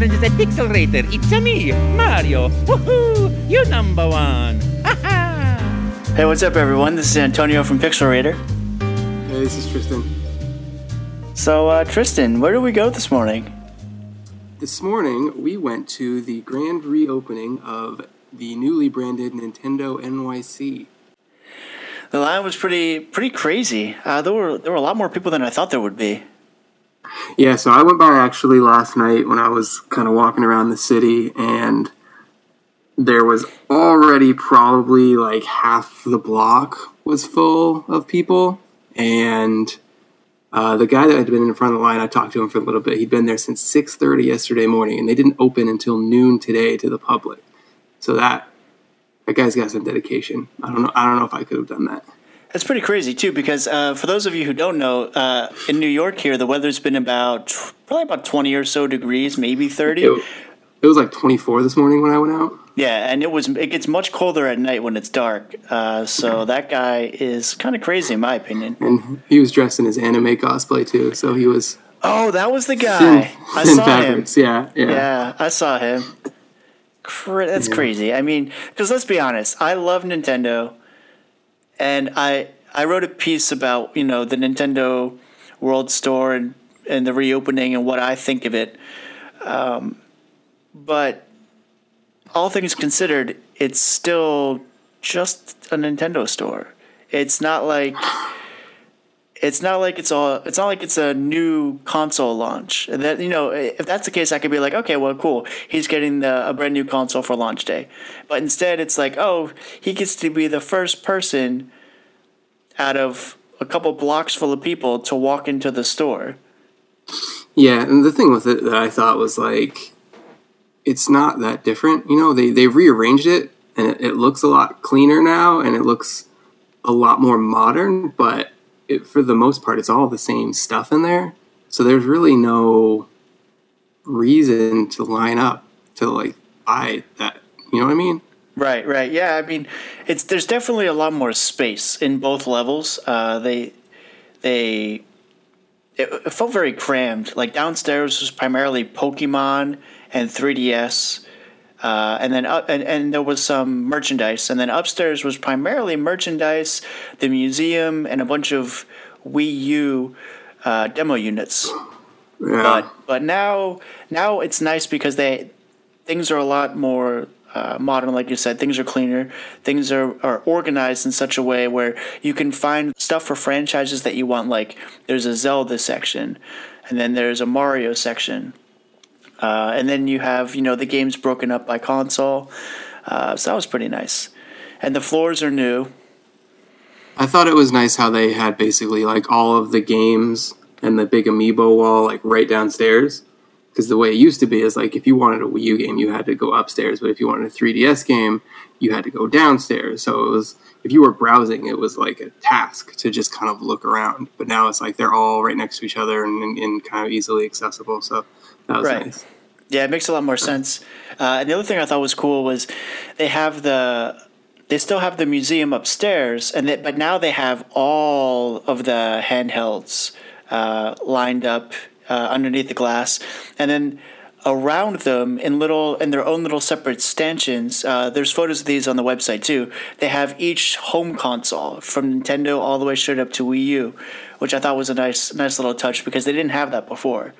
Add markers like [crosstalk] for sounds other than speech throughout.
friends at Pixelrator. It's a me, Mario. Woohoo! You number one. Hey, what's up, everyone? This is Antonio from Pixelrator. Hey, this is Tristan. So, uh, Tristan, where did we go this morning? This morning, we went to the grand reopening of the newly branded Nintendo NYC. The line was pretty pretty crazy. Uh, there were there were a lot more people than I thought there would be. Yeah, so I went by actually last night when I was kind of walking around the city, and there was already probably like half the block was full of people, and uh, the guy that had been in front of the line, I talked to him for a little bit. He'd been there since six thirty yesterday morning, and they didn't open until noon today to the public. So that that guy's got some dedication. I don't know. I don't know if I could have done that. That's pretty crazy too, because uh, for those of you who don't know, uh, in New York here, the weather's been about probably about twenty or so degrees, maybe thirty. It, it was like twenty four this morning when I went out. Yeah, and it was it gets much colder at night when it's dark. Uh, so that guy is kind of crazy, in my opinion. And he was dressed in his anime cosplay too, so he was. Oh, that was the guy. Thin, I saw fabrics. him. Yeah, yeah, Yeah, I saw him. Cra- that's crazy. I mean, because let's be honest, I love Nintendo, and I I wrote a piece about you know the Nintendo World Store and and the reopening and what I think of it. Um, but all things considered, it's still just a Nintendo store. It's not like it's not like it's all it's not like it's a new console launch and that you know if that's the case i could be like okay well cool he's getting the, a brand new console for launch day but instead it's like oh he gets to be the first person out of a couple blocks full of people to walk into the store Yeah, and the thing with it that I thought was like, it's not that different. You know, they they rearranged it, and it, it looks a lot cleaner now, and it looks a lot more modern. But it, for the most part, it's all the same stuff in there. So there's really no reason to line up to like buy that. You know what I mean? Right, right. Yeah, I mean, it's there's definitely a lot more space in both levels. Uh, they they it, felt very crammed. Like downstairs was primarily Pokemon and 3DS. Uh, and then up, and, and there was some merchandise, and then upstairs was primarily merchandise, the museum, and a bunch of Wii U uh, demo units. Yeah. But but now now it's nice because they things are a lot more uh, modern, like you said. Things are cleaner. Things are, are organized in such a way where you can find stuff for franchises that you want. Like there's a Zelda section, and then there's a Mario section, uh, and then you have you know the games broken up by console. Uh, so that was pretty nice, and the floors are new. I thought it was nice how they had basically like all of the games and the big amiibo wall like right downstairs. Because the way it used to be is like if you wanted a Wii U game, you had to go upstairs, but if you wanted a 3DS game, you had to go downstairs. So it was if you were browsing, it was like a task to just kind of look around. But now it's like they're all right next to each other and, and, and kind of easily accessible. So that was Right. nice. Yeah, it makes a lot more sense. Uh, and the other thing I thought was cool was they have the they still have the museum upstairs, and they, but now they have all of the handhelds uh, lined up uh, underneath the glass, and then around them in little in their own little separate stanchions. Uh, there's photos of these on the website too. They have each home console from Nintendo all the way straight up to Wii U, which I thought was a nice nice little touch because they didn't have that before.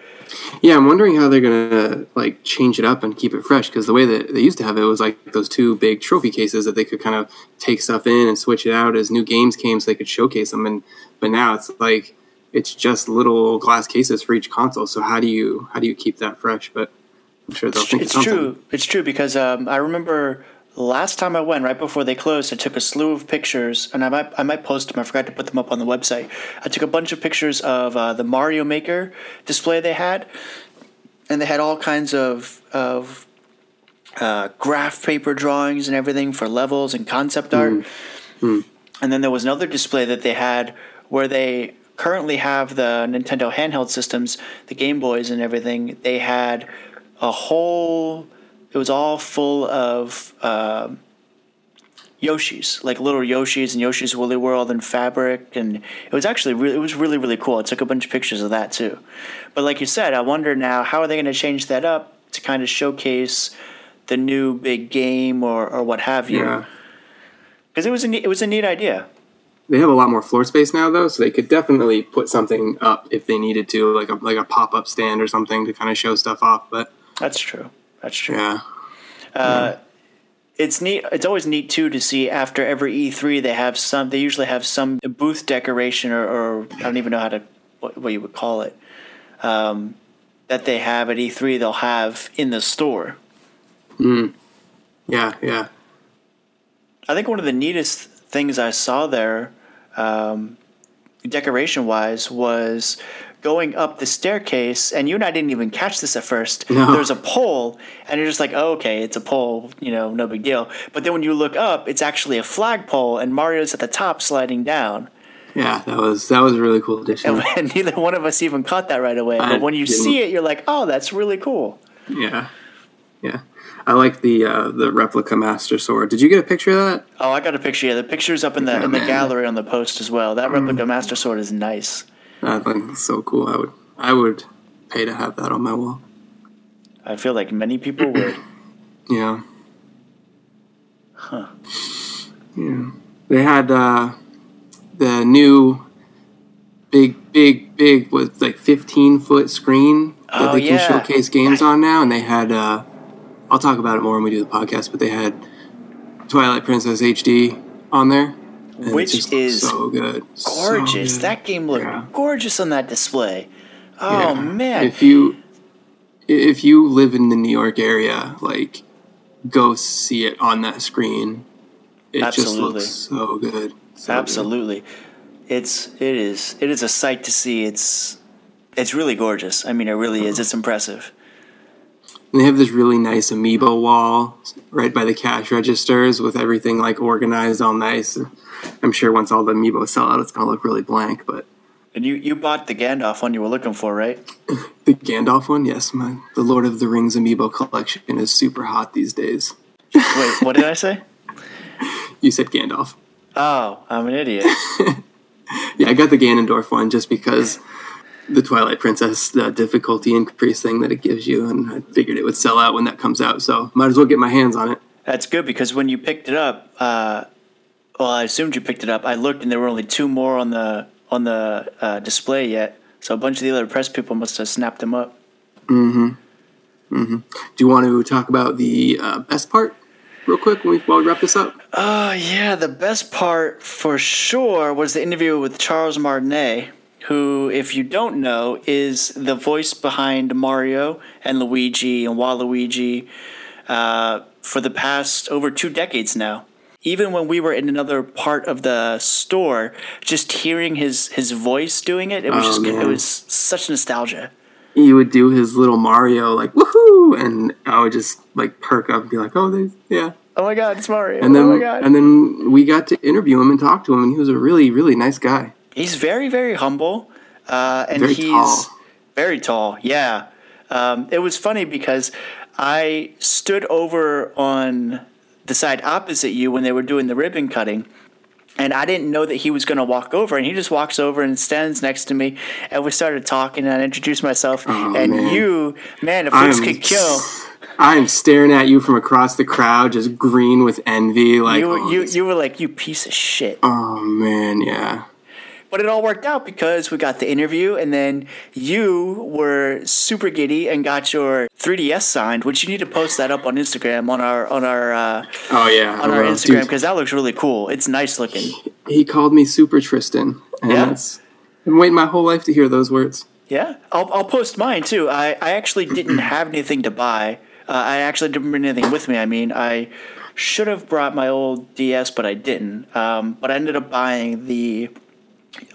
Yeah, I'm wondering how they're gonna like change it up and keep it fresh because the way that they used to have it was like those two big trophy cases that they could kind of take stuff in and switch it out as new games came, so they could showcase them. And but now it's like it's just little glass cases for each console. So how do you how do you keep that fresh? But I'm sure they'll think it's of true. It's true because um, I remember last time I went, right before they closed, I took a slew of pictures, and I might I might post them. I forgot to put them up on the website. I took a bunch of pictures of uh, the Mario Maker display they had, and they had all kinds of of uh, graph paper drawings and everything for levels and concept art. And then there was another display that they had where they currently have the Nintendo handheld systems, the Game Boys and everything. They had a whole. It was all full of um Yoshis, like little Yoshis and Yoshi's Woolly World and fabric, and it was actually really, it was really really cool. I took a bunch of pictures of that too. But like you said, I wonder now how are they going to change that up to kind of showcase the new big game or, or what have you. Yeah. Because it was a neat, it was a neat idea. They have a lot more floor space now, though, so they could definitely put something up if they needed to, like a like a pop up stand or something to kind of show stuff off. But That's true. That's true. yeah, It's neat. It's always neat too to see after every E3 they have some. They usually have some booth decoration or, or I don't even know how to what, what you would call it. Um, that they have at E3, they'll have in the store. yeah, yeah. I think one of the neatest things I saw there, um, decoration wise, was going up the staircase. And you and I didn't even catch this at first. No. There's a pole, and you're just like, oh, okay, it's a pole, you know, no big deal. But then when you look up, it's actually a flagpole, and Mario's at the top sliding down. Yeah, that was that was a really cool addition. And, [laughs] and neither one of us even caught that right away. I But when you didn't. see it, you're like, oh, that's really cool. Yeah, yeah. I like the uh, the replica Master Sword. Did you get a picture of that? Oh, I got a picture. Yeah, the picture's up in the Yeah, in the man. gallery on the post as well. That replica Master Sword is nice. I think it's so cool. I would I would pay to have that on my wall. I feel like many people would. [clears throat] Yeah. Huh. Yeah. They had uh, the new big, big, big with like 15 foot screen that Oh, they can yeah. showcase games on now. And they had, uh, I'll talk about it more when we do the podcast, but they had Twilight Princess HD on there. Which is so good. So gorgeous. good. that game looked Yeah. gorgeous on that display. Oh Yeah. man. If you if you live in the New York area, like go see it on that screen. It Absolutely. just looks so good. So Absolutely. It's it is it is a sight to see. It's it's really gorgeous. I mean it really is. It's impressive. And they have this really nice amiibo wall right by the cash registers with everything like organized all nice. I'm sure once all the amiibo sell out, it's gonna look really blank. But And you you bought the Gandalf one you were looking for, right? [laughs] the Gandalf one, yes, my the Lord of the Rings amiibo collection is super hot these days. [laughs] Wait, what did I say? [laughs] You said Gandalf. Oh, I'm an idiot. Yeah, I got the Ganondorf one just because the Twilight Princess the difficulty increase thing that it gives you, and I figured it would sell out when that comes out, so might as well get my hands on it. That's good because when you picked it up, uh, well, I assumed you picked it up. I looked and there were only two more on the on the uh, display yet. So a bunch of the other press people must have snapped them up. Mhm. Mhm. Do you want to talk about the uh, best part real quick when we, while we wrap this up? Oh yeah, the best part for sure was the interview with Charles Martinet, who, if you don't know, is the voice behind Mario and Luigi and Waluigi uh, for the past over two decades now. Even when we were in another part of the store, just hearing his his voice doing it, it was Oh, just it was such nostalgia. He would do his little Mario like woohoo, and I would just like perk up and be like, "Oh, they, yeah." Oh my god, it's Mario! And then oh my god, and then we got to interview him and talk to him, and he was a really really nice guy. He's very, very humble, uh, and Very he's tall. very tall. Yeah, um, it was funny because I stood over on the side opposite you when they were doing the ribbon cutting. And I didn't know that he was going to walk over, and he just walks over and stands next to me, and we started talking. And I introduced myself, Oh, and man. you, man, if looks could kill, I'm staring at you from across the crowd, just green with envy. Like, you, oh, you, you were like, you piece of shit. oh man, yeah. But it all worked out because we got the interview, and then you were super giddy and got your 3DS signed, which you need to post that up on Instagram on our on our uh, Oh yeah, on our Instagram because that looks really cool. It's nice looking. he called me Super Tristan, and Yeah? I've been waiting my whole life to hear those words. Yeah, I'll I'll post mine too. I I actually didn't [clears throat] have anything to buy. Uh, I actually didn't bring anything with me. I mean, I should have brought my old DS, but I didn't. Um, but I ended up buying the.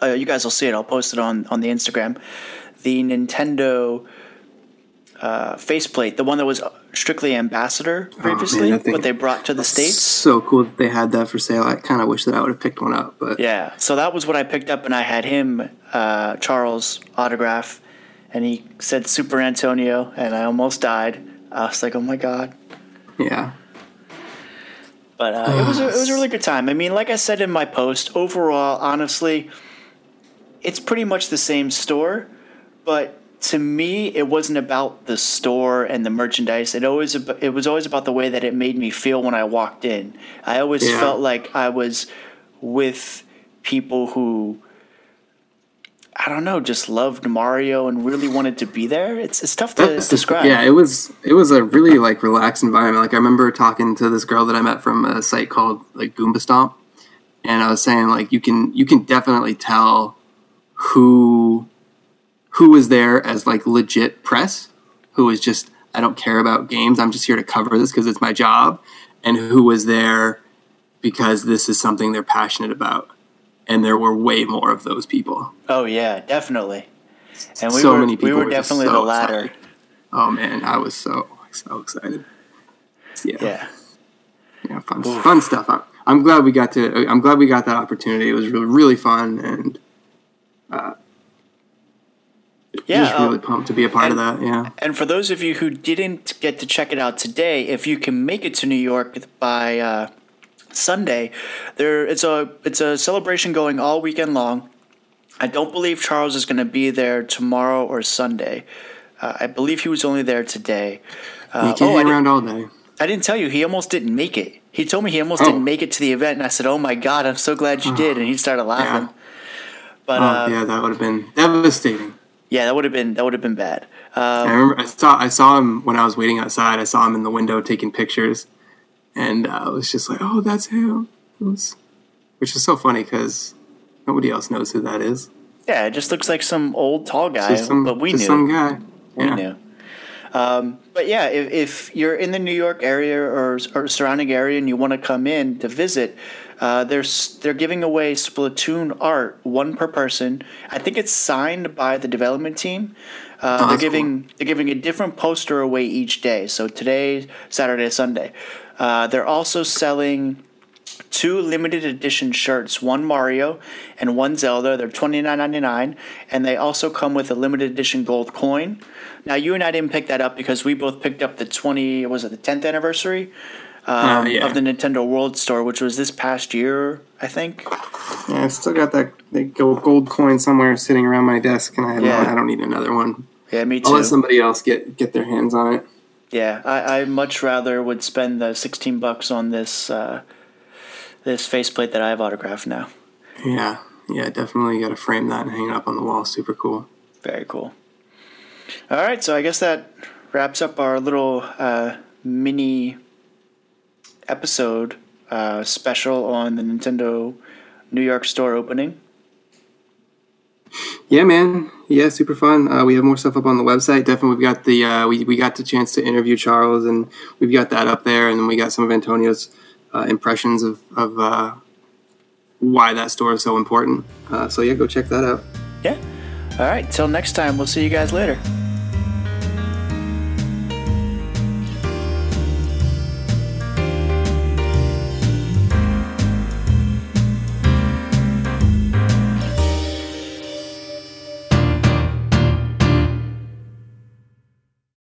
Uh, you guys will see it. I'll post it on on the Instagram. The Nintendo uh, faceplate, the one that was strictly ambassador previously, thing- but they brought to the states. So cool that they had that for sale. I kind of wish that I would have picked one up, but Yeah, so that was what I picked up, and I had him, uh, Charles, autograph, and he said Super Antonio, and I almost died. I was like, oh my god. yeah, But uh, it was a, it was a really good time. I mean, like I said in my post, overall, honestly, it's pretty much the same store, but to me, it wasn't about the store and the merchandise. It always it was always about the way that it made me feel when I walked in. I always Yeah. felt like I was with people who I don't know, just loved Mario and really wanted to be there. It's it's tough to describe. Yeah, it was it was a really like relaxed environment. Like I remember talking to this girl that I met from a site called like Goomba Stomp, and I was saying like you can you can definitely tell who who was there as like legit press, who was just I don't care about games. I'm just here to cover this because it's my job, and who was there because this is something they're passionate about. And there were way more of those people. Oh yeah, definitely. And we so were many people we were were definitely so the latter. excited. Oh man, I was so so excited. Yeah, yeah, Yeah. fun, fun stuff. I'm, I'm glad we got to. I'm glad we got that opportunity. It was really really fun, and Yeah. just um, really pumped to be a part of that. Yeah, And for those of you who didn't get to check it out today, if you can make it to New York by uh, Sunday, there it's a it's a celebration going all weekend long. I don't believe Charles is going to be there tomorrow or Sunday. Uh, I believe he was only there today. Uh, you can't oh, hang around all day. I didn't tell you he almost didn't make it. He told me he almost Oh. didn't make it to the event, and I said, "Oh my God, I'm so glad you [sighs] did!" And he started laughing. But Oh uh, yeah, that would have been devastating. yeah, that would have been that would have been bad. Um, I remember I saw I saw him when I was waiting outside. I saw him in the window taking pictures, and uh, I was just like, "Oh, that's him," was, which is so funny because nobody else knows who that is. yeah, it just looks like some old tall guy, some, but we knew. some guy. We Yeah. knew. Um, but yeah, if, if you're in the New York area or, or surrounding area and you want to come in to visit, uh, there's they're giving away Splatoon art, one per person. I think it's signed by the development team. Uh, they're that's giving they're giving a different poster away each day. So today, Saturday, Sunday. Uh, they're also selling two limited edition shirts, one Mario and one Zelda. They're twenty nine ninety nine, and they also come with a limited edition gold coin. Now, you and I didn't pick that up because we both picked up the twenty was it the tenth anniversary um, Oh, yeah. of the Nintendo World Store, which was this past year, I think. Yeah, I still got that, that gold coin somewhere sitting around my desk, and I, Yeah. I don't need another one. Yeah, me I'll let somebody else get get their hands on it. Yeah, I, I much rather would spend the sixteen bucks on this uh, this faceplate that I have autographed now. Yeah, yeah, definitely got to frame that and hang it up on the wall. Super cool. Very cool. All right, so I guess that wraps up our little uh, mini episode uh, special on the Nintendo New York store opening. Yeah, man. Yeah, super fun. Uh, we have more stuff up on the website. Definitely, we've got the uh, we we got the chance to interview Charles, and we've got that up there, and then we got some of Antonio's uh, impressions of of uh, why that store is so important. Uh, so yeah, go check that out. Yeah. All right, till next time, we'll see you guys later.